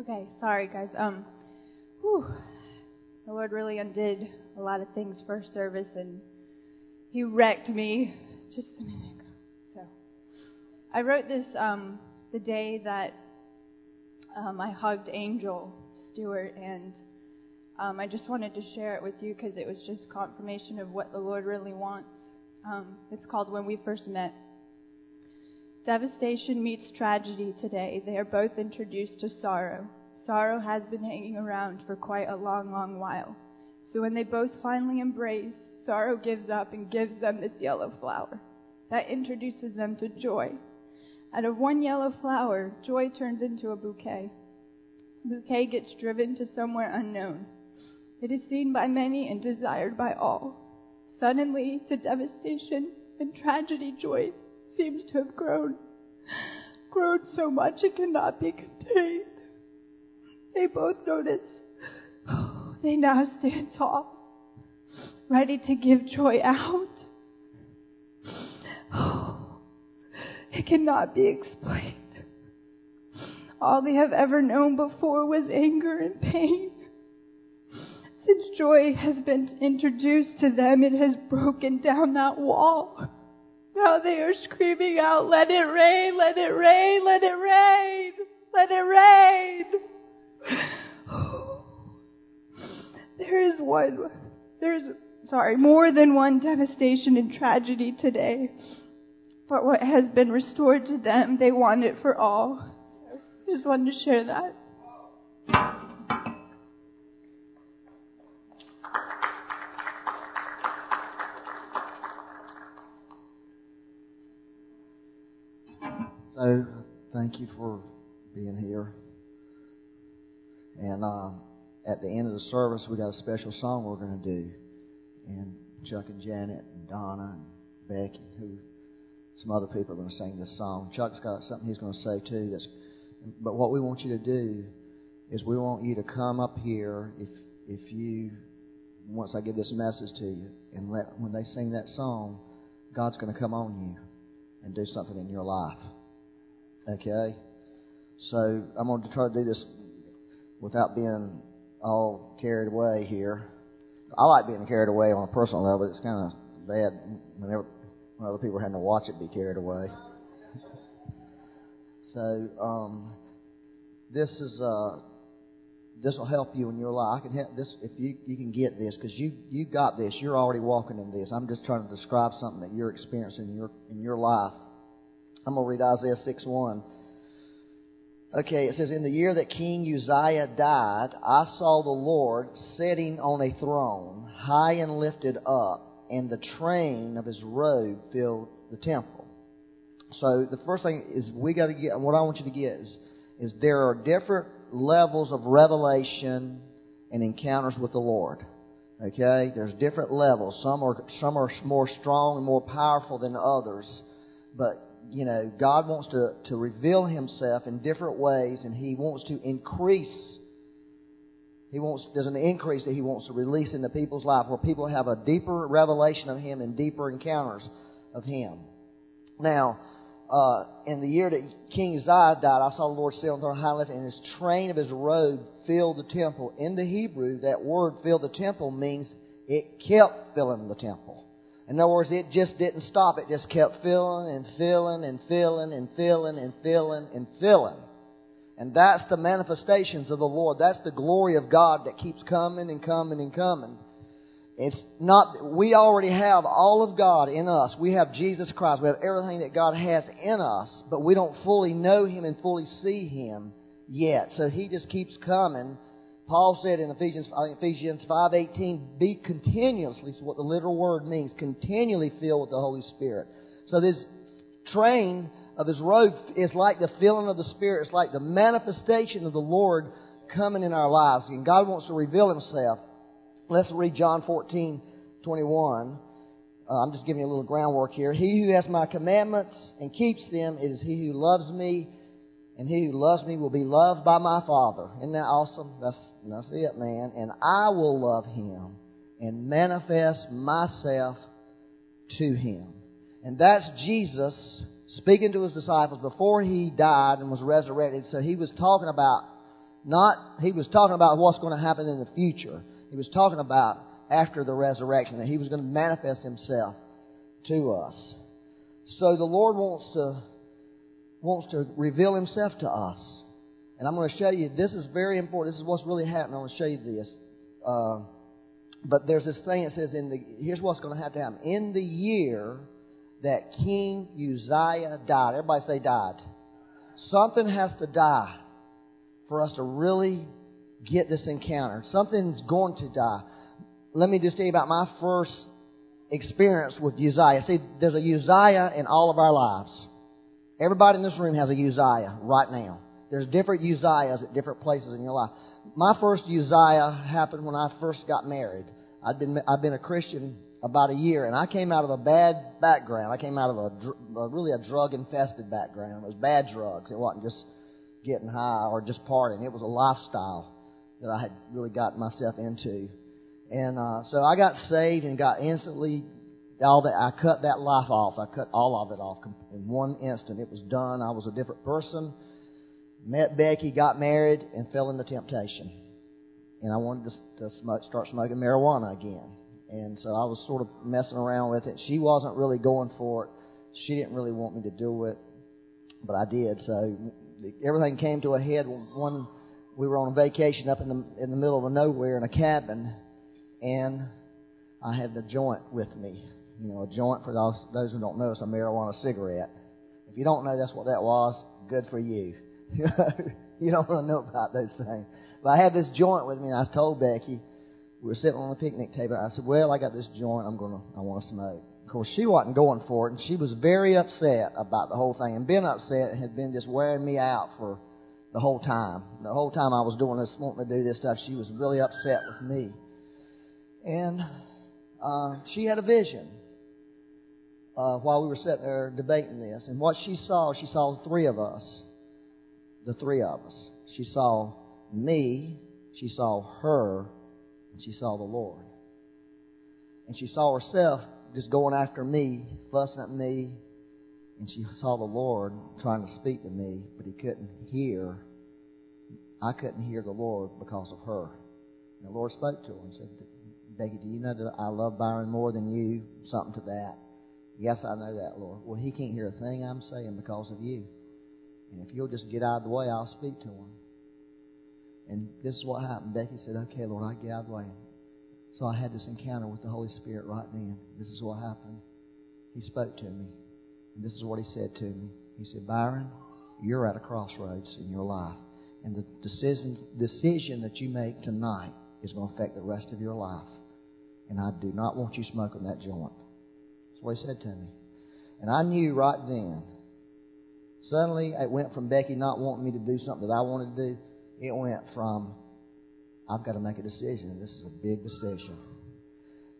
Okay, sorry guys. Um, whew, the Lord really undid a lot of things first service, and He wrecked me just a minute ago. So, I wrote this um, the day that um, I hugged Angel Stewart, and um, I just wanted to share it with you because it was just confirmation of what the Lord really wants. Um, it's called When We First Met. Devastation meets tragedy today. They are both introduced to sorrow. Sorrow has been hanging around for quite a long, long while. So when they both finally embrace, sorrow gives up and gives them this yellow flower that introduces them to joy. Out of one yellow flower, joy turns into a bouquet. Bouquet gets driven to somewhere unknown. It is seen by many and desired by all. Suddenly, to devastation and tragedy, joy seems to have grown, grown so much it cannot be contained. They both notice they now stand tall, ready to give joy out. It cannot be explained. All they have ever known before was anger and pain. Since joy has been introduced to them, it has broken down that wall. Now they are screaming out, let it rain, let it rain, let it rain, let it rain. There is one, there's, sorry, more than one devastation and tragedy today. But what has been restored to them, they want it for all. I just wanted to share that. So, thank you for being here. And uh, at the end of the service, we got a special song we're going to do. And Chuck and Janet and Donna and Becky, who some other people are going to sing this song. Chuck's got something he's going to say too. That's, but what we want you to do is we want you to come up here if if you once I give this message to you and let when they sing that song, God's going to come on you and do something in your life. Okay? So I'm going to try to do this without being all carried away here. I like being carried away on a personal level. It's kind of bad whenever when other people are having to watch it be carried away. so um, this is uh, this will help you in your life. I can help this if you you can get this because you you got this. You're already walking in this. I'm just trying to describe something that you're experiencing in your in your life. I'm going to read Isaiah 6 1. Okay, it says, In the year that King Uzziah died, I saw the Lord sitting on a throne, high and lifted up, and the train of his robe filled the temple. So the first thing is we got to get, what I want you to get is, is there are different levels of revelation and encounters with the Lord. Okay? There's different levels. Some are, some are more strong and more powerful than others. But you know, God wants to, to reveal Himself in different ways, and He wants to increase. He wants there's an increase that He wants to release in the people's life, where people have a deeper revelation of Him and deeper encounters of Him. Now, uh, in the year that King Uzziah died, I saw the Lord sit on the high and His train of His robe filled the temple. In the Hebrew, that word "filled the temple" means it kept filling the temple. In other words, it just didn't stop. It just kept filling and filling and filling and filling and filling and filling. And that's the manifestations of the Lord. That's the glory of God that keeps coming and coming and coming. It's not, we already have all of God in us. We have Jesus Christ. We have everything that God has in us, but we don't fully know Him and fully see Him yet. So He just keeps coming Paul said in Ephesians, Ephesians 5.18, be continuously, so what the literal word means, continually filled with the Holy Spirit. So this train of his robe is like the filling of the Spirit. It's like the manifestation of the Lord coming in our lives. And God wants to reveal himself. Let's read John 14, 21. Uh, I'm just giving you a little groundwork here. He who has my commandments and keeps them, is he who loves me and he who loves me will be loved by my Father. Isn't that awesome? That's, that's it, man. And I will love him and manifest myself to him. And that's Jesus speaking to his disciples before he died and was resurrected. So he was talking about Not, he was talking about what's going to happen in the future. He was talking about after the resurrection, that he was going to manifest himself to us. So the Lord wants to, wants to reveal himself to us. And I'm going to show you, this is very important. This is what's really happening. I'm going to show you this. Uh, but there's this thing that says, in the, here's what's going to have to happen. In the year that King Uzziah died, everybody say died. Something has to die for us to really get this encounter. Something's going to die. Let me just tell you about my first experience with Uzziah. See, there's a Uzziah in all of our lives. Everybody in this room has a Uzziah right now. There's different Uzziahs at different places in your life. My first Uzziah happened when I first got married. I'd been I'd been a Christian about a year, and I came out of a bad background. I came out of a, a really a drug infested background. It was bad drugs. It wasn't just getting high or just partying. It was a lifestyle that I had really gotten myself into. And uh, so I got saved and got instantly all that. I cut that life off. I cut all of it off in one instant. It was done. I was a different person. Met Becky, got married, and fell into temptation. And I wanted to, to smoke, start smoking marijuana again. And so I was sort of messing around with it. She wasn't really going for it. She didn't really want me to do it, but I did. So everything came to a head one we were on a vacation up in the in the middle of nowhere in a cabin, and I had the joint with me. You know, a joint for those those who don't know, it's a marijuana cigarette. If you don't know that's what that was, good for you. you don't want to know about those things. But I had this joint with me, and I told Becky, we were sitting on the picnic table. I said, "Well, I got this joint. I'm gonna, I want to smoke." Of course, she wasn't going for it, and she was very upset about the whole thing. And being upset had been just wearing me out for the whole time. The whole time I was doing this, wanting to do this stuff, she was really upset with me. And uh, she had a vision uh, while we were sitting there debating this. And what she saw, she saw three of us. The three of us. She saw me, she saw her, and she saw the Lord. And she saw herself just going after me, fussing at me, and she saw the Lord trying to speak to me, but he couldn't hear. I couldn't hear the Lord because of her. And the Lord spoke to her and said, Becky, do you know that I love Byron more than you? Something to that. Yes, I know that, Lord. Well, he can't hear a thing I'm saying because of you. And if you'll just get out of the way, I'll speak to him. And this is what happened. Becky said, Okay, Lord, I get out of the way. So I had this encounter with the Holy Spirit right then. This is what happened. He spoke to me. And this is what he said to me. He said, Byron, you're at a crossroads in your life. And the decision, decision that you make tonight is going to affect the rest of your life. And I do not want you smoking that joint. That's what he said to me. And I knew right then. Suddenly, it went from Becky not wanting me to do something that I wanted to do. It went from, I've got to make a decision. This is a big decision.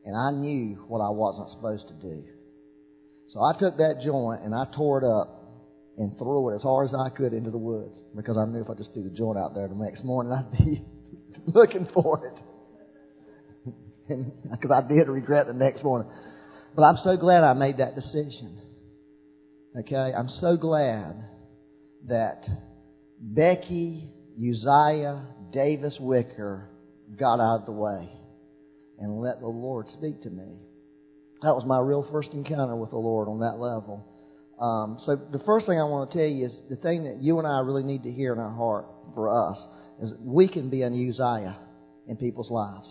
And I knew what I wasn't supposed to do. So I took that joint and I tore it up and threw it as hard as I could into the woods because I knew if I just threw the joint out there the next morning, I'd be looking for it. Because I did regret the next morning. But I'm so glad I made that decision. Okay? I'm so glad that Becky, Uzziah, Davis Wicker got out of the way and let the Lord speak to me. That was my real first encounter with the Lord on that level. Um, so the first thing I want to tell you is the thing that you and I really need to hear in our heart for us is we can be an Uzziah in people's lives.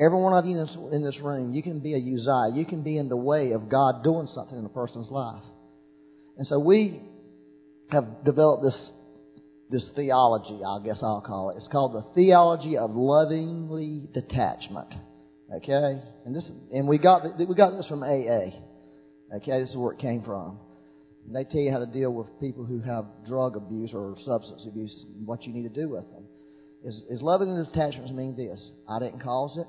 Every one of you in this, in this room, you can be a Uzziah. You can be in the way of God doing something in a person's life. And so we have developed this this theology, I guess I'll call it. It's called the theology of lovingly detachment. Okay, and this and we got we got this from AA. Okay, this is where it came from. And they tell you how to deal with people who have drug abuse or substance abuse. What you need to do with them is, is loving and attachments mean this: I didn't cause it,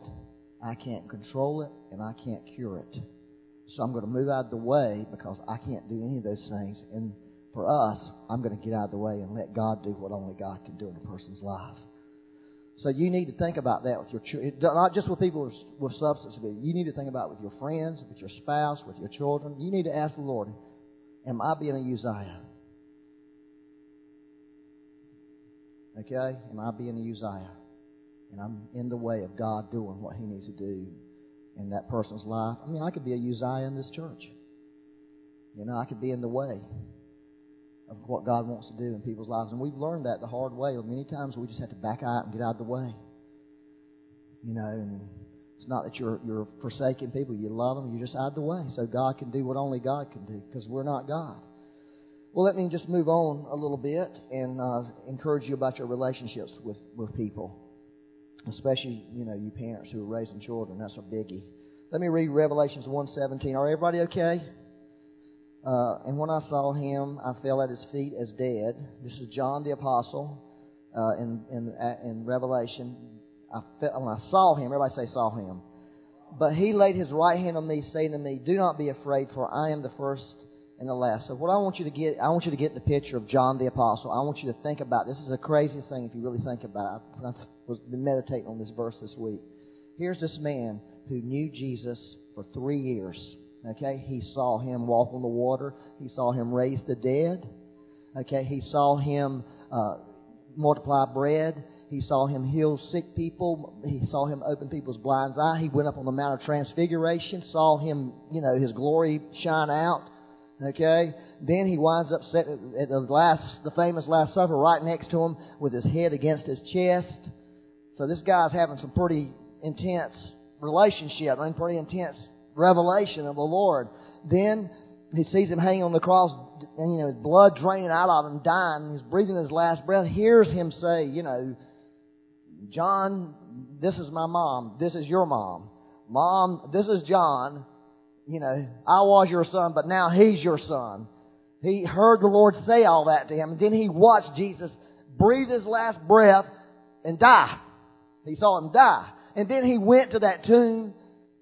I can't control it, and I can't cure it. So I'm going to move out of the way because I can't do any of those things. And for us, I'm going to get out of the way and let God do what only God can do in a person's life. So you need to think about that with your children, not just with people with, with substance abuse. You need to think about it with your friends, with your spouse, with your children. You need to ask the Lord, "Am I being a Uzziah?" Okay? Am I being Uzziah? And I'm in the way of God doing what He needs to do in that person's life. I mean, I could be a Uzziah in this church. You know, I could be in the way of what God wants to do in people's lives. And we've learned that the hard way. Many times we just have to back out and get out of the way. You know, and it's not that you're you're forsaking people. You love them. You're just out of the way. So God can do what only God can do because we're not God. Well, let me just move on a little bit and uh, encourage you about your relationships with, with people, especially you know you parents who are raising children. That's a biggie. Let me read Revelations 1:17. Are everybody okay? Uh, and when I saw him, I fell at his feet as dead. This is John the apostle uh, in in in Revelation. I felt, when I saw him, everybody say saw him. But he laid his right hand on me, saying to me, "Do not be afraid, for I am the first and the last." So what I want you to get, I want you to get the picture of John the apostle. I want you to think about this. Is the craziest thing if you really think about it. I was meditating on this verse this week. Here's this man who knew Jesus for three years. Okay, he saw him walk on the water. He saw him raise the dead. Okay, he saw him uh, multiply bread. He saw him heal sick people. He saw him open people's blind eyes. He went up on the Mount of Transfiguration, saw him, you know, his glory shine out. Okay? Then he winds up sitting at the last, the famous Last Supper right next to him with his head against his chest. So this guy's having some pretty intense relationship and pretty intense revelation of the Lord. Then he sees him hanging on the cross, and you know, his blood draining out of him, dying. He's breathing his last breath. Hears him say, you know, John, this is my mom. This is your mom. Mom, this is John. You know, I was your son, but now he's your son. He heard the Lord say all that to him, and then he watched Jesus breathe his last breath and die. He saw him die. And then he went to that tomb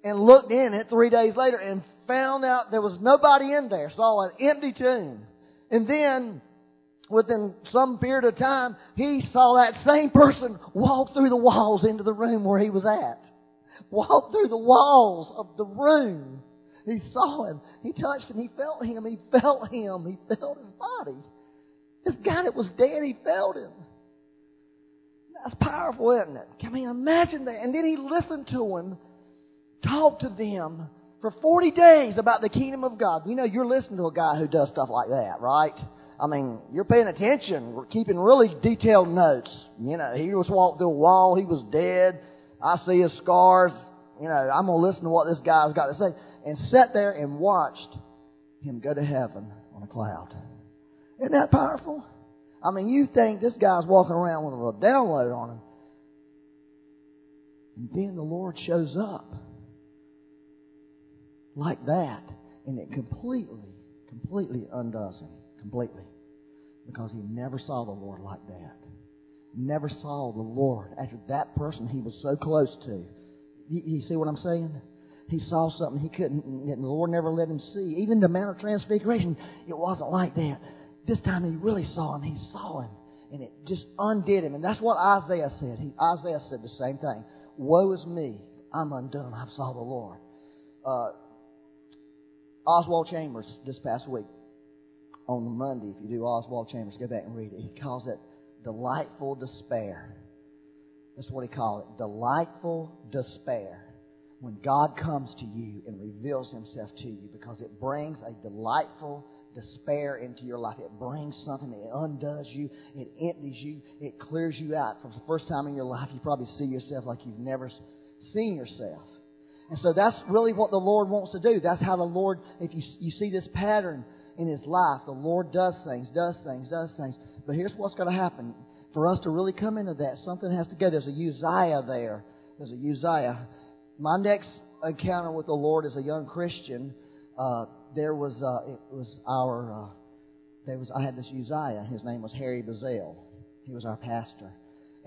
and looked in it three days later and found out there was nobody in there, saw an empty tomb. And then, within some period of time, he saw that same person walk through the walls into the room where he was at. Walk through the walls of the room. He saw him. He touched him. He felt him. He felt him. He felt his body. This guy that was dead, he felt him. That's powerful, isn't it? I mean, imagine that. And then he listened to him talk to them for 40 days about the kingdom of God. You know, you're listening to a guy who does stuff like that, right? I mean, you're paying attention. We're keeping really detailed notes. You know, he was walked through a wall. He was dead. I see his scars. You know, I'm going to listen to what this guy's got to say. And sat there and watched him go to heaven on a cloud. Isn't that powerful? I mean, you think this guy's walking around with a little download on him. And then the Lord shows up like that, and it completely, completely undoes him. Completely. Because he never saw the Lord like that. Never saw the Lord after that person he was so close to. You, you see what I'm saying? He saw something he couldn't, and the Lord never let him see. Even the Mount of Transfiguration, it wasn't like that. This time he really saw him. He saw him. And it just undid him. And that's what Isaiah said. He, Isaiah said the same thing. Woe is me. I'm undone. I saw the Lord. Uh, Oswald Chambers this past week on the Monday. If you do Oswald Chambers, go back and read it. He calls it delightful despair. That's what he called it. Delightful despair. When God comes to you and reveals himself to you because it brings a delightful despair into your life. It brings something, it undoes you, it empties you, it clears you out. For the first time in your life, you probably see yourself like you've never seen yourself. And so that's really what the Lord wants to do. That's how the Lord, if you, you see this pattern in His life, the Lord does things, does things, does things. But here's what's going to happen. For us to really come into that, something has to go. There's a Uzziah there. There's a Uzziah. My next encounter with the Lord as a young Christian, uh, there was, uh, it was our, uh, there was, I had this Uzziah. His name was Harry Bazell. He was our pastor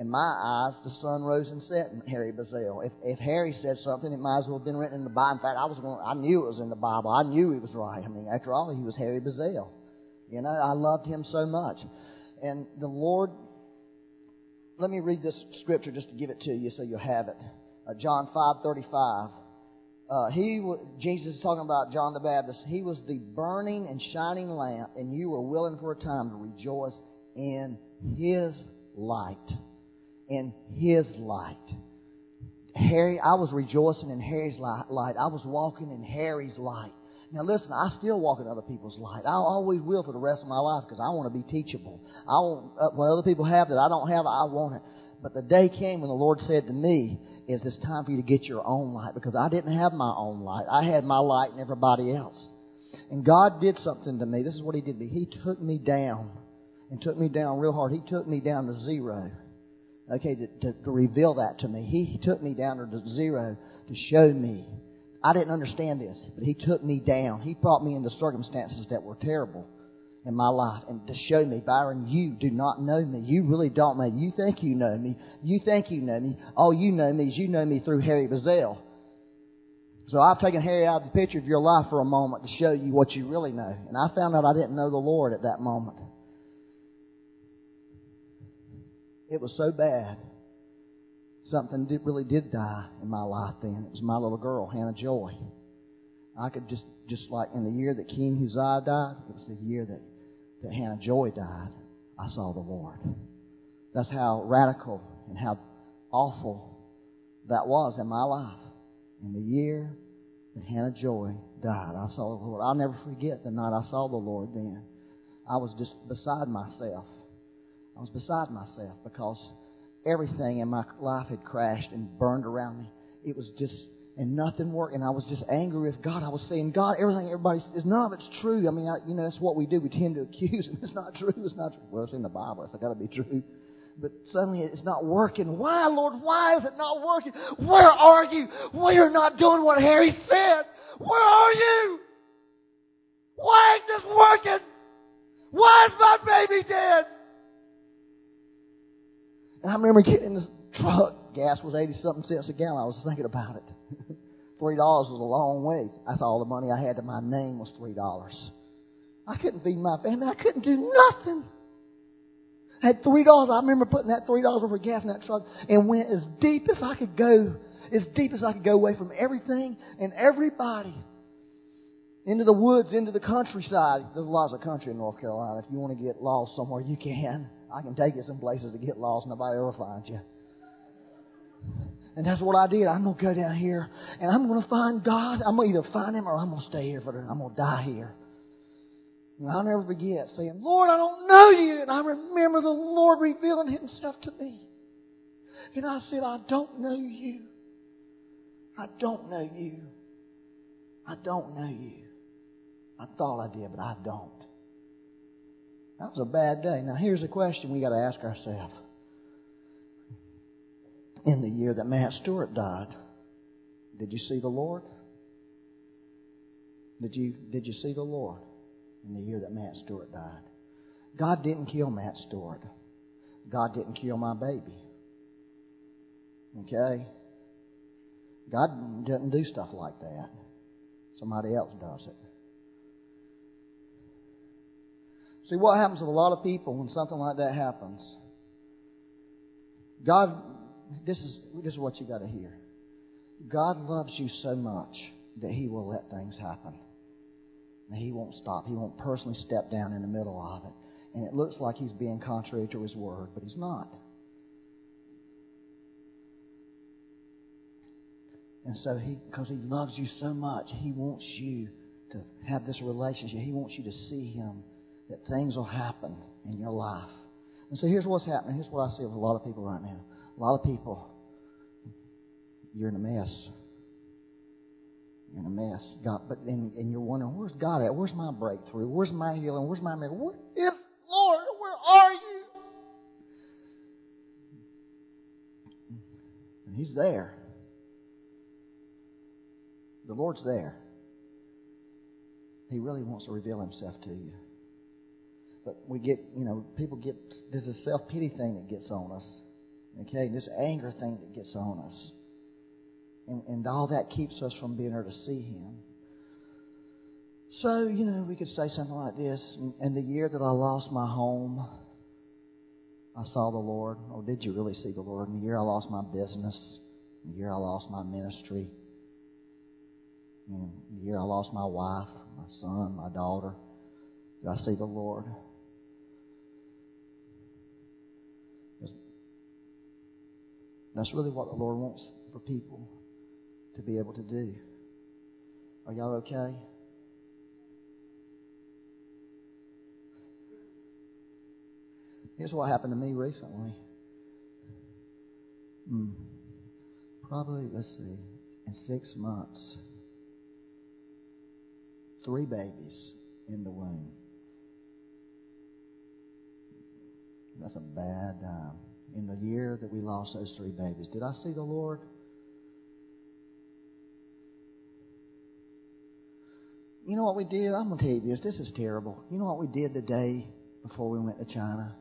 in my eyes, the sun rose and set in Harry Bazell. If, if Harry said something, it might as well have been written in the Bible. In fact, I was going, I knew it was in the Bible. I knew he was right. I mean, after all, he was Harry Bazell. You know, I loved him so much. And the Lord, let me read this scripture just to give it to you so you'll have it. Uh, John 5:35. Uh, he, Jesus is talking about John the Baptist. He was the burning and shining lamp, and you were willing for a time to rejoice in his light. In His light. Harry, I was rejoicing in Harry's light. I was walking in Harry's light. Now listen, I still walk in other people's light. I always will for the rest of my life because I want to be teachable. I want uh, what other people have that I don't have. I want it. But the day came when the Lord said to me, "Is it's time for you to get your own light?" Because I didn't have my own light. I had my light and everybody else. And God did something to me. This is what He did to me. He took me down and took me down real hard. He took me down to zero. Okay, to, to, to reveal that to me. He took me down to zero to show me I didn't understand this, but He took me down. He brought me into circumstances that were terrible in my life and to show me, Byron, you do not know me. You really don't know me. You think you know me. You think you know me. All you know me is you know me through Harry Bazell. So I've taken Harry out of the picture of your life for a moment to show you what you really know. And I found out I didn't know the Lord at that moment. It was so bad something did, really did die in my life then. It was my little girl, Hannah Joy. I could just, just like in the year that King Uzziah died, it was the year that, that Hannah Joy died, I saw the Lord. That's how radical and how awful that was in my life. In the year that Hannah Joy died, I saw the Lord. I'll never forget the night I saw the Lord then. I was just beside myself. I was beside myself because everything in my life had crashed and burned around me. It was just, and nothing worked. And I was just angry with God. I was saying, God, everything, everybody, is none of it's true. I mean, I, you know, that's what we do. We tend to accuse Him. It's not true. It's not true. Well, it's in the Bible. It's got to be true. But suddenly it's not working. Why, Lord? Why is it not working? Where are you? Why you're not doing what Harry said? Where are you? Why ain't this working? Why is my baby dead? And I remember getting in the truck. Gas was 80 something cents a gallon. I was thinking about it. $3 was a long way. That's all the money I had to my name was $3. I couldn't feed my family. I couldn't do nothing. I had $3. I remember putting that $3 over gas in that truck and went as deep as I could go, as deep as I could go away from everything and everybody. Into the woods, into the countryside. There's lots of country in North Carolina. If you want to get lost somewhere, you can. I can take you some places to get lost. Nobody ever finds you. And that's what I did. I'm going to go down here and I'm going to find God. I'm going to either find Him or I'm going to stay here for the, I'm going to die here. And I'll never forget saying, Lord, I don't know you. And I remember the Lord revealing Himself to me. And I said, I don't know you. I don't know you. I don't know you. I thought I did, but I don't. That was a bad day. Now, here's a question we got to ask ourselves. In the year that Matt Stewart died, did you see the Lord? Did you, did you see the Lord in the year that Matt Stewart died? God didn't kill Matt Stewart. God didn't kill my baby. Okay? God doesn't do stuff like that. Somebody else does it. See, what happens with a lot of people when something like that happens? God, this is, this is what you got to hear. God loves you so much that He will let things happen. And He won't stop. He won't personally step down in the middle of it. And it looks like He's being contrary to His word, but He's not. And so He, because He loves you so much, He wants you to have this relationship. He wants you to see Him that things will happen in your life. And so here's what's happening. Here's what I see with a lot of people right now. A lot of people, you're in a mess. You're in a mess. God, but and, and you're wondering, where's God at? Where's my breakthrough? Where's my healing? Where's my miracle? If Lord? Where are you? And He's there. The Lord's there. He really wants to reveal Himself to you. But we get, you know, people get, there's a self pity thing that gets on us. Okay? This anger thing that gets on us. And, and all that keeps us from being able to see Him. So, you know, we could say something like this. In the year that I lost my home, I saw the Lord. Or did you really see the Lord? In the year I lost my business, in the year I lost my ministry, in the year I lost my wife, my son, my daughter, did I see the Lord? That's really what the Lord wants for people to be able to do. Are y'all okay? Here's what happened to me recently. Hmm. Probably, let's see, in six months, three babies in the womb. That's a bad time. In the year that we lost those three babies, did I see the Lord? You know what we did? I'm going to tell you this. This is terrible. You know what we did the day before we went to China?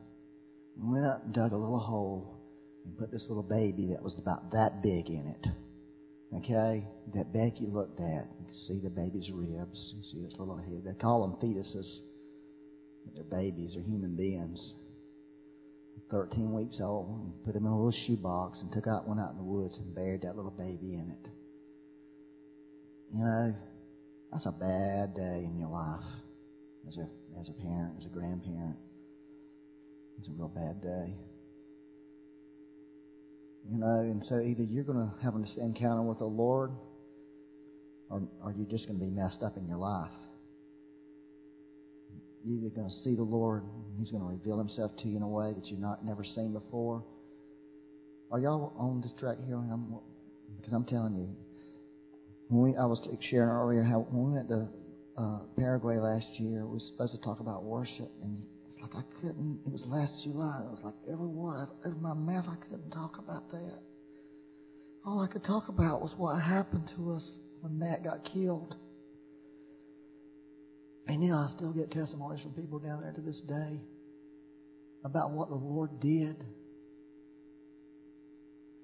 We went up and dug a little hole and put this little baby that was about that big in it. Okay? That Becky looked at. You can see the baby's ribs. You see its little head. They call them fetuses. But they're babies. They're human beings. 13 weeks old. And put them in a little shoebox and took out one out in the woods and buried that little baby in it. You know, that's a bad day in your life as a, as a parent, as a grandparent. It's a real bad day. You know, and so either you're going to have an encounter with the Lord or, or you're just going to be messed up in your life. You're going to see the Lord, He's going to reveal Himself to you in a way that you've not never seen before. Are y'all on this track here? I'm, because I'm telling you, when we, I was sharing earlier how when we went to uh, Paraguay last year, we were supposed to talk about worship, and it's like I couldn't. It was last July. It was like every word out of my mouth, I couldn't talk about that. All I could talk about was what happened to us when Matt got killed. And you know, I still get testimonies from people down there to this day about what the Lord did.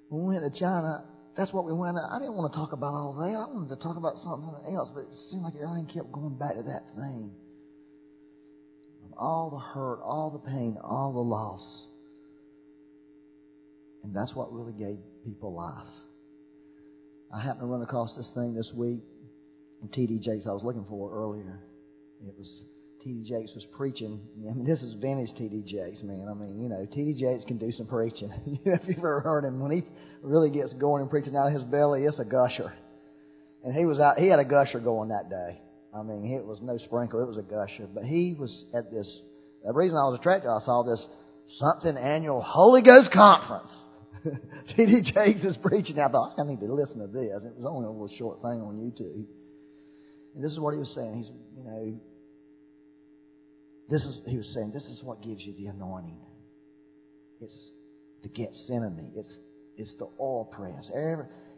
When we went to China, that's what we went. I didn't want to talk about all that. I wanted to talk about something else, but it seemed like everything kept going back to that thing. All the hurt, all the pain, all the loss. And that's what really gave people life. I happened to run across this thing this week T.D. Jakes I was looking for earlier. It was T.D. Jakes was preaching. I mean, this is vintage T.D. Jakes, man. I mean, you know, T.D. Jakes can do some preaching. if you've ever heard him, when he really gets going and preaching out of his belly, it's a gusher. And he was out. He had a gusher going that day. I mean, it was no sprinkle. It was a gusher. But he was at this. The reason I was attracted, I saw this something annual Holy Ghost conference. T.D. Jakes is preaching. I thought I need to listen to this. It was only a little short thing on YouTube. And this is what he was saying. He said, you know, this is, he was saying, this is what gives you the anointing. It's the Gethsemane. It's, it's the oil press.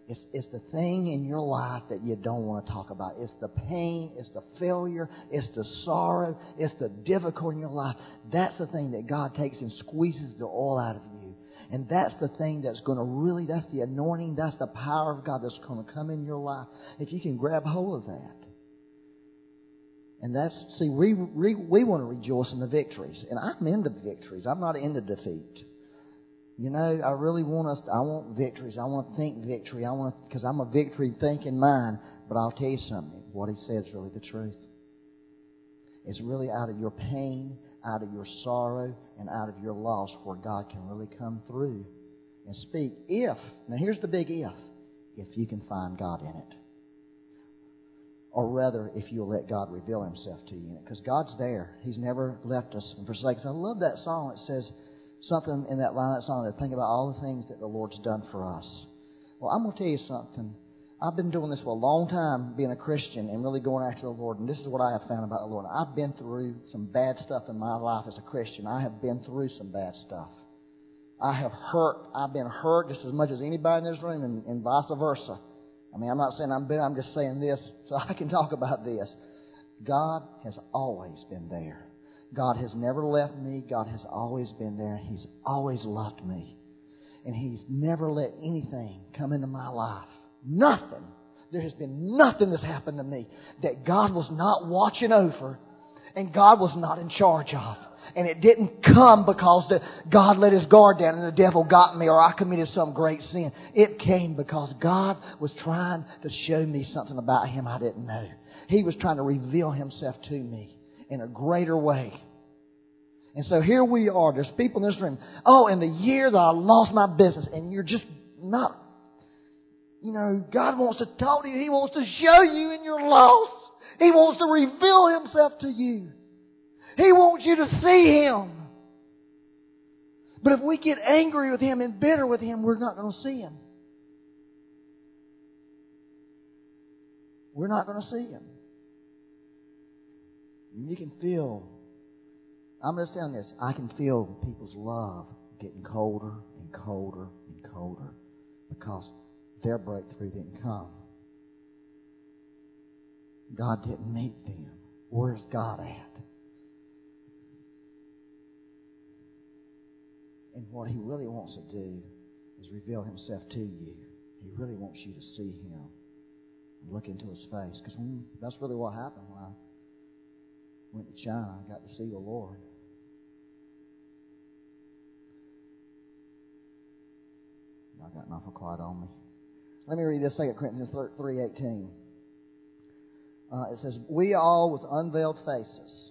It's, it's the thing in your life that you don't want to talk about. It's the pain. It's the failure. It's the sorrow. It's the difficulty in your life. That's the thing that God takes and squeezes the oil out of you. And that's the thing that's going to really, that's the anointing, that's the power of God that's going to come in your life. If you can grab hold of that. And that's, see, we, we, we want to rejoice in the victories. And I'm into victories. I'm not into defeat. You know, I really want us, I want victories. I want to think victory. I want because I'm a victory thinking mind. But I'll tell you something. What he said is really the truth. It's really out of your pain, out of your sorrow, and out of your loss where God can really come through and speak. If, now here's the big if, if you can find God in it or rather, if you'll let God reveal Himself to you. Because God's there. He's never left us and forsaken. I love that song. It says something in that line of that song that think about all the things that the Lord's done for us. Well, I'm going to tell you something. I've been doing this for a long time, being a Christian and really going after the Lord. And this is what I have found about the Lord. I've been through some bad stuff in my life as a Christian. I have been through some bad stuff. I have hurt. I've been hurt just as much as anybody in this room, and, and vice versa. I mean, I'm not saying I'm bitter, I'm just saying this so I can talk about this. God has always been there. God has never left me. God has always been there. He's always loved me. And He's never let anything come into my life. Nothing. There has been nothing that's happened to me that God was not watching over and God was not in charge of. And it didn't come because the, God let his guard down and the devil got me or I committed some great sin. It came because God was trying to show me something about him I didn't know. He was trying to reveal himself to me in a greater way. And so here we are. There's people in this room. Oh, in the year that I lost my business, and you're just not. You know, God wants to talk to you. He wants to show you in your loss. He wants to reveal Himself to you. He wants you to see Him. But if we get angry with Him and bitter with Him, we're not going to see Him. We're not going to see Him. And you can feel I'm just telling this. I can feel people's love getting colder and colder and colder because their breakthrough didn't come. God didn't meet them. Where's God at? And what He really wants to do is reveal Himself to you. He really wants you to see Him. Look into His face. Because that's really what happened when I went to China. I got to see the Lord. I got an awful quiet on me. Let me read this 2 Corinthians 3.18. Uh, it says, We all with unveiled faces,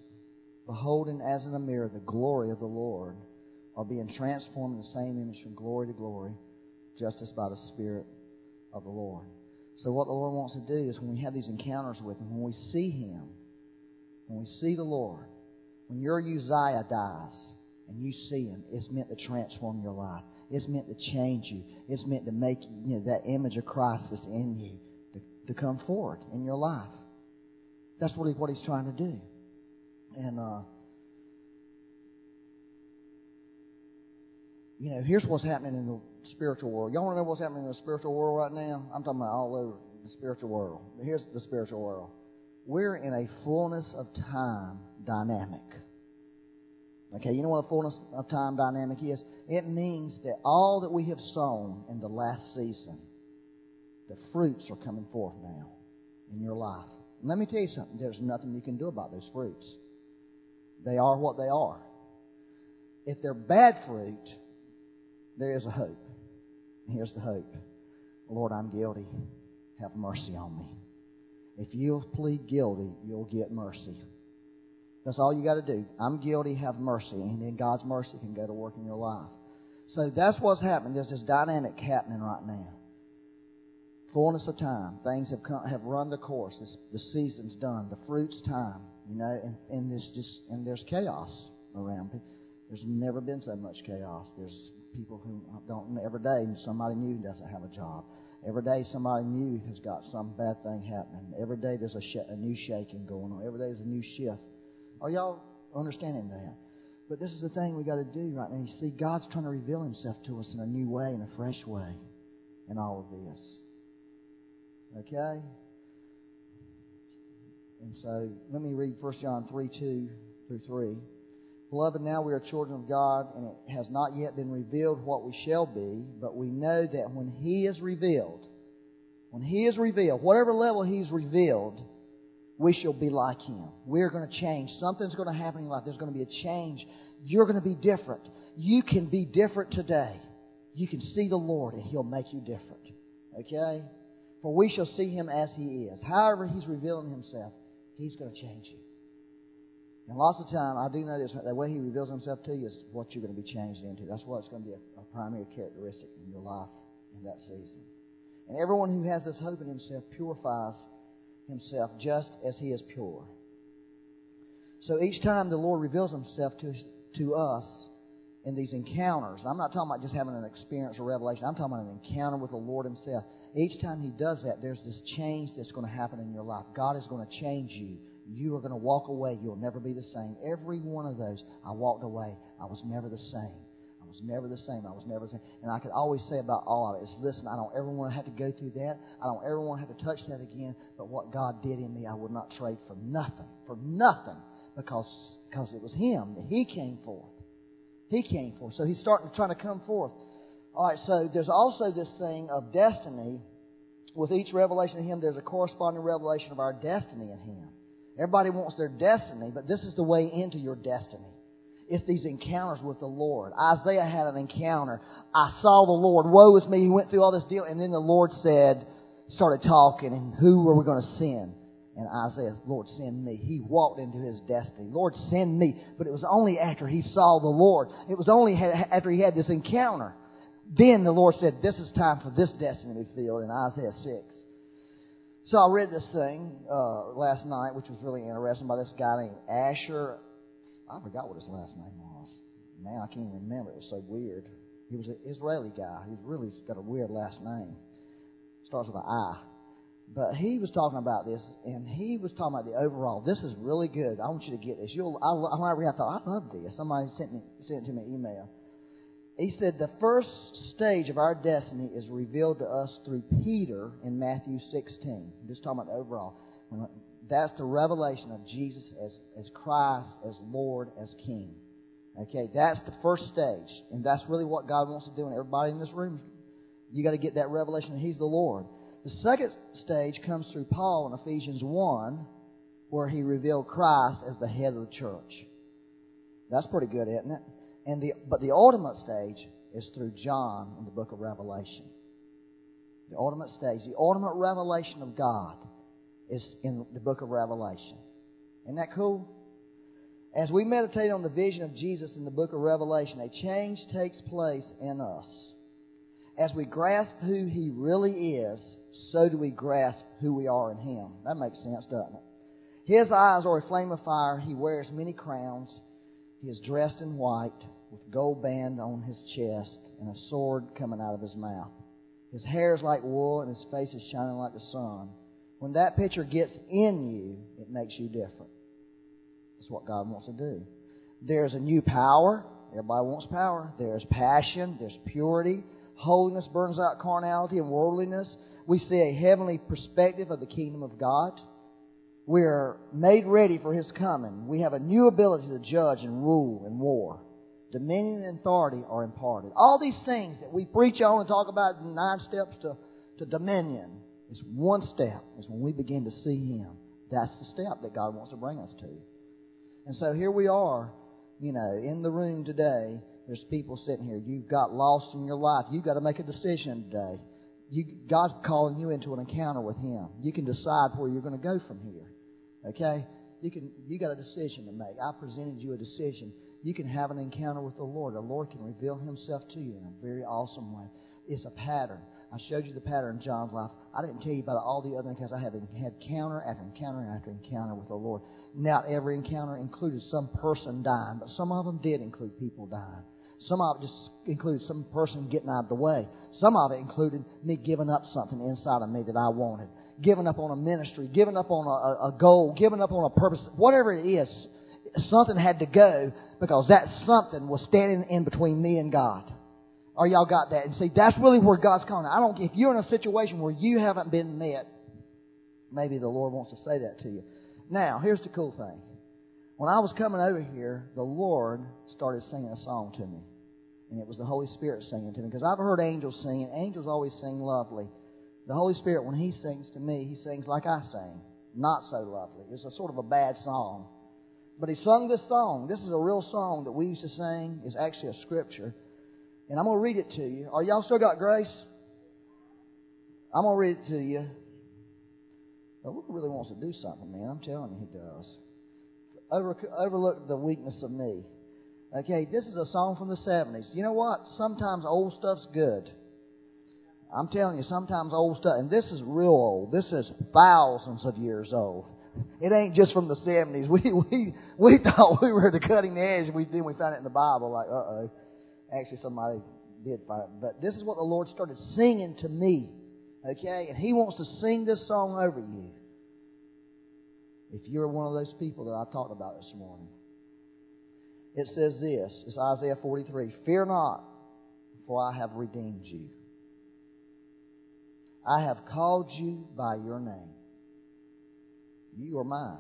beholding as in a mirror the glory of the Lord, are being transformed in the same image from glory to glory, just as by the Spirit of the Lord. So what the Lord wants to do is when we have these encounters with Him, when we see Him, when we see the Lord, when your Uzziah dies and you see Him, it's meant to transform your life. It's meant to change you. It's meant to make you know, that image of Christ that's in you to, to come forward in your life. That's what, he, what he's trying to do. And, uh, you know, here's what's happening in the spiritual world. Y'all want to know what's happening in the spiritual world right now? I'm talking about all over the spiritual world. Here's the spiritual world. We're in a fullness of time dynamic. Okay, you know what a fullness of time dynamic is? It means that all that we have sown in the last season, the fruits are coming forth now in your life. And let me tell you something there's nothing you can do about those fruits. They are what they are. If they're bad fruit, there is a hope. Here's the hope Lord, I'm guilty. Have mercy on me. If you'll plead guilty, you'll get mercy. That's all you got to do. I'm guilty, have mercy. And then God's mercy can go to work in your life. So that's what's happening. There's this dynamic happening right now. Fullness of time. Things have come, have run the course. This, the season's done. The fruit's time. You know, and, and there's just and there's chaos around. There's never been so much chaos. There's people who don't every day somebody new doesn't have a job. Every day somebody new has got some bad thing happening. Every day there's a, sh- a new shaking going on. Every day there's a new shift. Are y'all understanding that? But this is the thing we got to do right now. You see, God's trying to reveal Himself to us in a new way, in a fresh way, in all of this. Okay? And so let me read 1 John 3 2 through 3. Beloved, now we are children of God, and it has not yet been revealed what we shall be, but we know that when He is revealed, when He is revealed, whatever level He's revealed, we shall be like Him. We're going to change. Something's going to happen in your life. There's going to be a change. You're going to be different. You can be different today. You can see the Lord and He'll make you different. Okay? For we shall see Him as He is. However, He's revealing Himself, He's going to change you. And lots of time, I do know this, the way He reveals Himself to you is what you're going to be changed into. That's what's going to be a, a primary characteristic in your life in that season. And everyone who has this hope in Himself purifies himself just as he is pure. So each time the Lord reveals himself to, to us in these encounters, I'm not talking about just having an experience or revelation, I'm talking about an encounter with the Lord himself. Each time he does that, there's this change that's going to happen in your life. God is going to change you. You are going to walk away. You'll never be the same. Every one of those, I walked away. I was never the same. I was never the same. I was never the same. And I could always say about all of it is, listen, I don't ever want to have to go through that. I don't ever want to have to touch that again. But what God did in me, I would not trade for nothing. For nothing. Because, because it was Him that He came forth. He came forth. So He's starting to trying to come forth. All right, so there's also this thing of destiny. With each revelation of Him, there's a corresponding revelation of our destiny in Him. Everybody wants their destiny, but this is the way into your destiny. It's these encounters with the Lord. Isaiah had an encounter. I saw the Lord. Woe is me. He went through all this deal. And then the Lord said, started talking, and who are we going to send? And Isaiah, Lord, send me. He walked into his destiny. Lord, send me. But it was only after he saw the Lord. It was only after he had this encounter. Then the Lord said, This is time for this destiny to be filled in Isaiah 6. So I read this thing uh, last night, which was really interesting, by this guy named Asher. I forgot what his last name was. Now I can't even remember. It was so weird. He was an Israeli guy. He's really got a weird last name. Starts with an I. But he was talking about this, and he was talking about the overall. This is really good. I want you to get this. You'll. I, I I thought I love this. Somebody sent me sent it to me email. He said the first stage of our destiny is revealed to us through Peter in Matthew 16. Just talking about overall. That's the revelation of Jesus as, as Christ, as Lord, as King. Okay, that's the first stage. And that's really what God wants to do. And everybody in this room, you got to get that revelation that He's the Lord. The second stage comes through Paul in Ephesians 1, where he revealed Christ as the head of the church. That's pretty good, isn't it? And the, but the ultimate stage is through John in the book of Revelation. The ultimate stage, the ultimate revelation of God is in the book of Revelation. Isn't that cool? As we meditate on the vision of Jesus in the book of Revelation, a change takes place in us. As we grasp who He really is, so do we grasp who we are in Him. That makes sense, doesn't it? His eyes are a flame of fire. He wears many crowns. He is dressed in white with gold band on his chest and a sword coming out of his mouth. His hair is like wool and his face is shining like the sun. When that picture gets in you, it makes you different. That's what God wants to do. There's a new power. Everybody wants power. There's passion. There's purity. Holiness burns out carnality and worldliness. We see a heavenly perspective of the kingdom of God. We are made ready for His coming. We have a new ability to judge and rule and war. Dominion and authority are imparted. All these things that we preach on and talk about in nine steps to, to dominion is one step, is when we begin to see Him. That's the step that God wants to bring us to. And so here we are, you know, in the room today. There's people sitting here. You've got lost in your life. You've got to make a decision today. You, God's calling you into an encounter with Him. You can decide where you're going to go from here. Okay? You can. You got a decision to make. I presented you a decision you can have an encounter with the Lord. The Lord can reveal Himself to you in a very awesome way. It's a pattern. I showed you the pattern in John's life. I didn't tell you about all the other encounters. I have had encounter after encounter after encounter with the Lord. Not every encounter included some person dying, but some of them did include people dying. Some of it just included some person getting out of the way. Some of it included me giving up something inside of me that I wanted. Giving up on a ministry, giving up on a, a goal, giving up on a purpose, whatever it is, something had to go because that something was standing in between me and God. Or y'all got that? And see, that's really where God's calling. I don't. If you're in a situation where you haven't been met, maybe the Lord wants to say that to you. Now, here's the cool thing. When I was coming over here, the Lord started singing a song to me. And it was the Holy Spirit singing to me. Because I've heard angels sing, and angels always sing lovely. The Holy Spirit, when He sings to me, He sings like I sing. Not so lovely. It's a sort of a bad song. But he sung this song. This is a real song that we used to sing. It's actually a scripture. And I'm going to read it to you. Are y'all still got grace? I'm going to read it to you. The Lord really wants to do something, man. I'm telling you, He does. Over, overlook the weakness of me. Okay, this is a song from the 70s. You know what? Sometimes old stuff's good. I'm telling you, sometimes old stuff, and this is real old. This is thousands of years old. It ain't just from the 70s. We, we, we thought we were at the cutting edge. We then we found it in the Bible. Like, uh oh. Actually, somebody did find it. But this is what the Lord started singing to me. Okay? And He wants to sing this song over you. If you're one of those people that I talked about this morning. It says this. It's Isaiah 43. Fear not, for I have redeemed you. I have called you by your name. You are mine.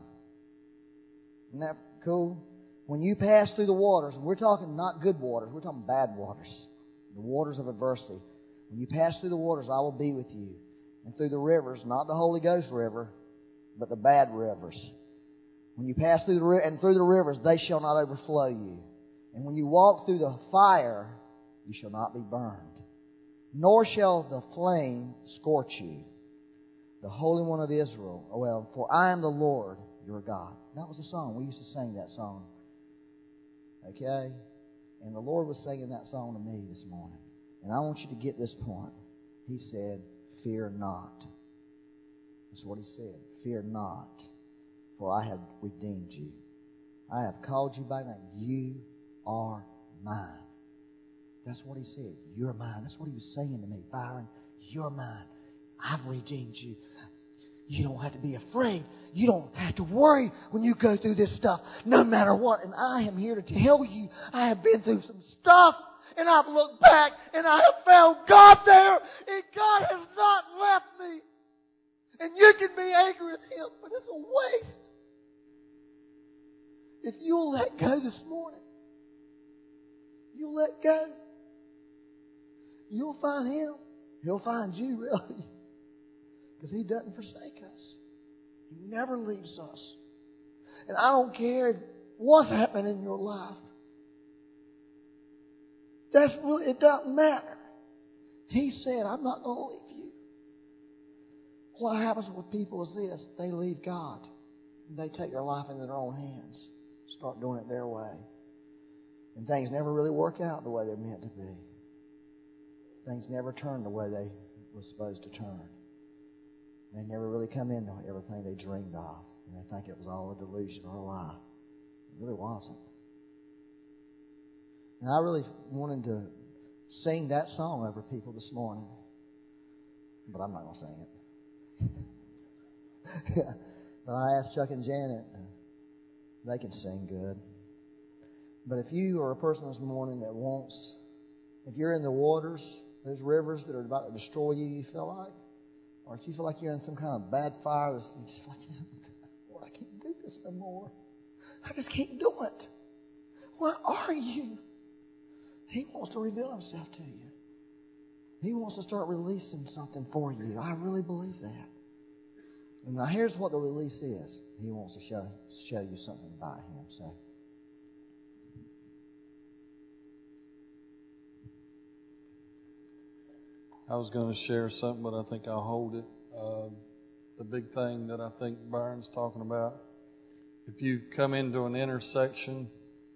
Isn't that cool? When you pass through the waters, and we're talking not good waters, we're talking bad waters, the waters of adversity. When you pass through the waters, I will be with you. And through the rivers, not the Holy Ghost river, but the bad rivers. When you pass through the and through the rivers, they shall not overflow you. And when you walk through the fire, you shall not be burned, nor shall the flame scorch you. The Holy One of Israel. Oh, well, for I am the Lord your God. That was a song. We used to sing that song. Okay? And the Lord was singing that song to me this morning. And I want you to get this point. He said, Fear not. That's what he said. Fear not, for I have redeemed you. I have called you by name. You are mine. That's what he said. You're mine. That's what he was saying to me. Byron, you're mine. I've redeemed you. You don't have to be afraid. You don't have to worry when you go through this stuff, no matter what. And I am here to tell you, I have been through some stuff, and I've looked back, and I have found God there, and God has not left me. And you can be angry with Him, but it's a waste. If you'll let go this morning, you'll let go. You'll find Him. He'll find you, really. Because He doesn't forsake us. He never leaves us. And I don't care what's happening in your life. That's really, it doesn't matter. He said, I'm not going to leave you. What happens with people is this they leave God. They take their life into their own hands, start doing it their way. And things never really work out the way they're meant to be. Things never turn the way they were supposed to turn. They never really come into everything they dreamed of. And they think it was all a delusion or a lie. It really wasn't. And I really wanted to sing that song over people this morning. But I'm not going to sing it. But I asked Chuck and Janet. Uh, they can sing good. But if you are a person this morning that wants, if you're in the waters, those rivers that are about to destroy you, you feel like, or if you feel like you're in some kind of bad fire, that's just like, oh, Lord, I can't do this no more. I just can't do it. Where are you? He wants to reveal himself to you. He wants to start releasing something for you. I really believe that. And now here's what the release is. He wants to show show you something about him. So I was going to share something, but I think I'll hold it. Uh, the big thing that I think Byron's talking about. If you come into an intersection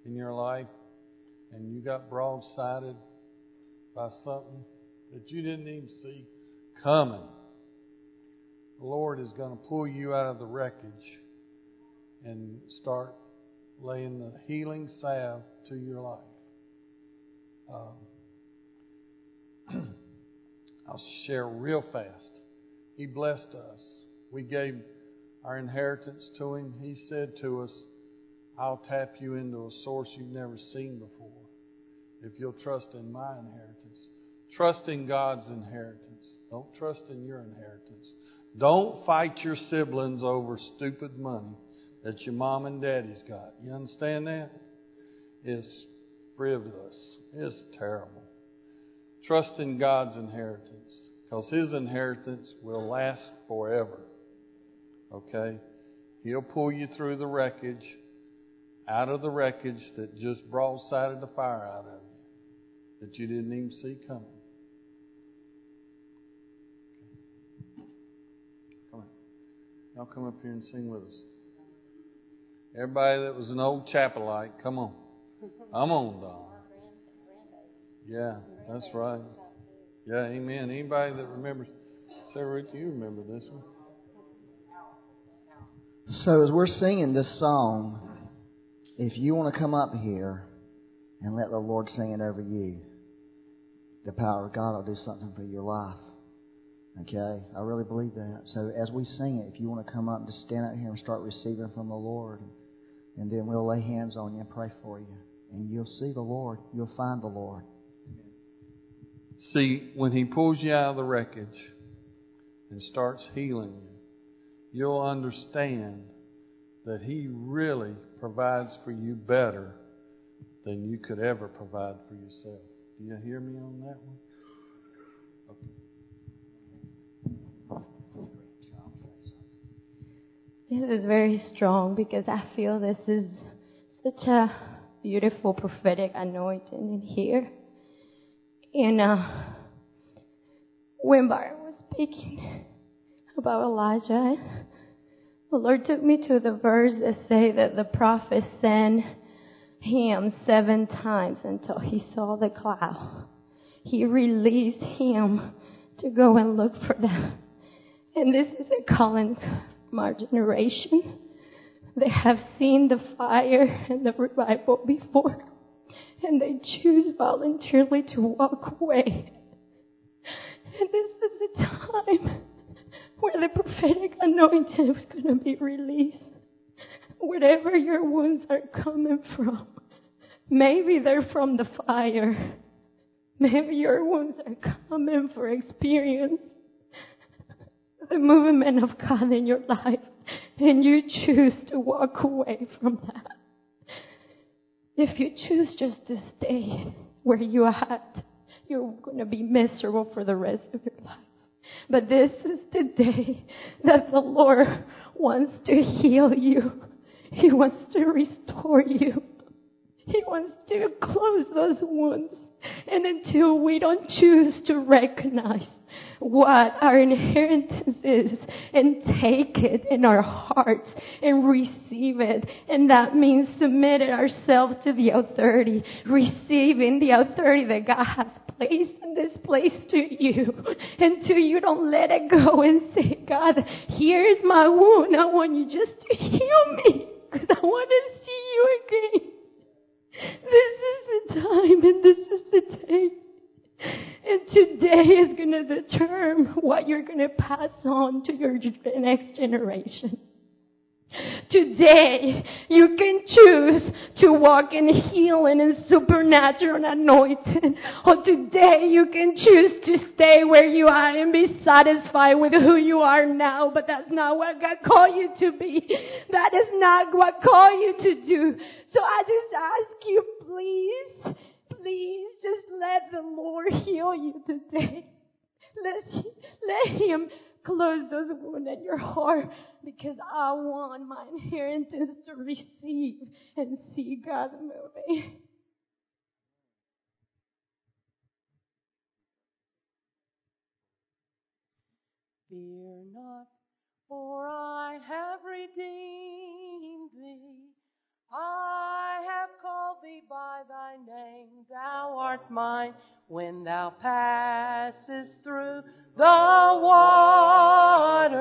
in your life and you got broadsided by something that you didn't even see coming, the Lord is going to pull you out of the wreckage and start laying the healing salve to your life. Um, I'll share real fast. He blessed us. We gave our inheritance to Him. He said to us, I'll tap you into a source you've never seen before if you'll trust in my inheritance. Trust in God's inheritance. Don't trust in your inheritance. Don't fight your siblings over stupid money that your mom and daddy's got. You understand that? It's frivolous. It's terrible. Trust in God's inheritance because His inheritance will last forever. Okay? He'll pull you through the wreckage, out of the wreckage that just broadsided the fire out of you, that you didn't even see coming. Come on. Y'all come up here and sing with us. Everybody that was an old chapelite, come on. Come on, Don. Yeah, that's right. Yeah, amen. Anybody that remembers, Sarah you remember this one. So as we're singing this song, if you want to come up here and let the Lord sing it over you, the power of God will do something for your life. Okay? I really believe that. So as we sing it, if you want to come up just stand out here and start receiving from the Lord, and then we'll lay hands on you and pray for you. And you'll see the Lord. You'll find the Lord. See, when He pulls you out of the wreckage and starts healing you, you'll understand that He really provides for you better than you could ever provide for yourself. Do you hear me on that one? This is very strong because I feel this is such a beautiful prophetic anointing in here. And uh, when Byron was speaking, about Elijah. The Lord took me to the verse that say that the prophet sent him seven times until he saw the cloud. He released him to go and look for them. And this is a calling from our generation. They have seen the fire and the revival before, and they choose voluntarily to walk away. And this is a time where the prophetic anointing is going to be released. Whatever your wounds are coming from, maybe they're from the fire. Maybe your wounds are coming for experience. The movement of God in your life, and you choose to walk away from that. If you choose just to stay where you are at, you're going to be miserable for the rest of your life. But this is the day that the Lord wants to heal you. He wants to restore you. He wants to close those wounds. And until we don't choose to recognize what our inheritance is and take it in our hearts and receive it. And that means submitting ourselves to the authority, receiving the authority that God has placed in this place to you until you don't let it go and say, God, here's my wound. I want you just to heal me because I want to see you again. This is the time and this is the day. And today is going to determine what you're going to pass on to your next generation. Today, you can choose to walk in healing and supernatural anointing. Or today, you can choose to stay where you are and be satisfied with who you are now. But that's not what God called you to be. That is not what called you to do. So I just ask you, please, please just let the Lord heal you today. Let, let Him close those wounds in your heart because I want my inheritance to receive and see God moving. Fear not, for I have redeemed thee. I thee by thy name, thou art mine. When thou passest through the waters,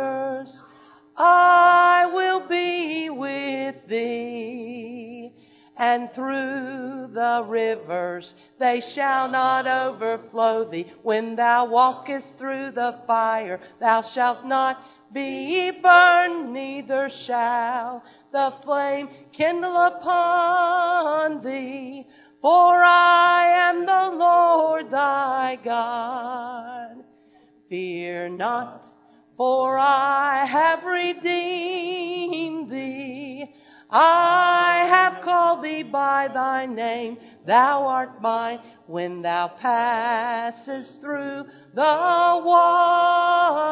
I will be with thee. And through the rivers, they shall not overflow thee. When thou walkest through the fire, thou shalt not be burned, neither shall the flame kindle upon thee. For I am the Lord thy God. Fear not, for I have redeemed thee. I have called thee by thy name, thou art mine. When thou passest through the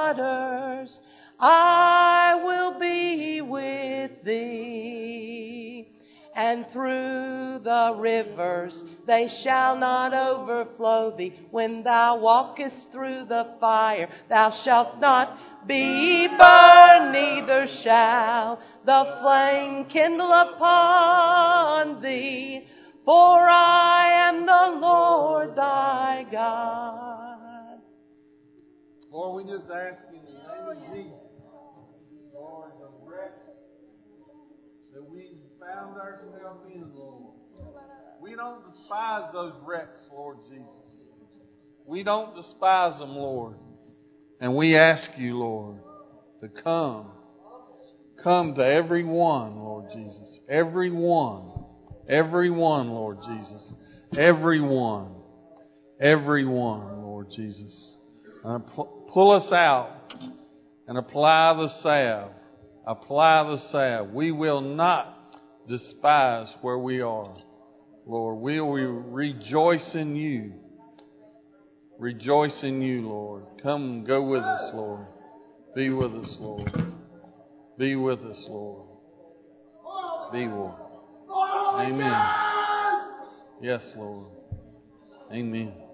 waters, I will be with thee. And through the rivers they shall not overflow thee. When thou walkest through the fire, thou shalt not be burned, neither shall the flame kindle upon thee. For I am the Lord thy God. Lord, we just ask in the name of Jesus Lord, the wreck that we found ourselves in, Lord. We don't despise those wrecks, Lord Jesus. We don't despise them, Lord. And we ask you, Lord, to come. Come to every one, Lord Jesus. Every one. Every one, Lord Jesus. Every one. Every one, Lord Jesus. And pull us out and apply the salve. Apply the salve. We will not despise where we are, Lord. We will rejoice in you. Rejoice in you, Lord. Come go with us, Lord. Be with us, Lord. Be with us, Lord. Be with. Us. Amen. Yes, Lord. Amen.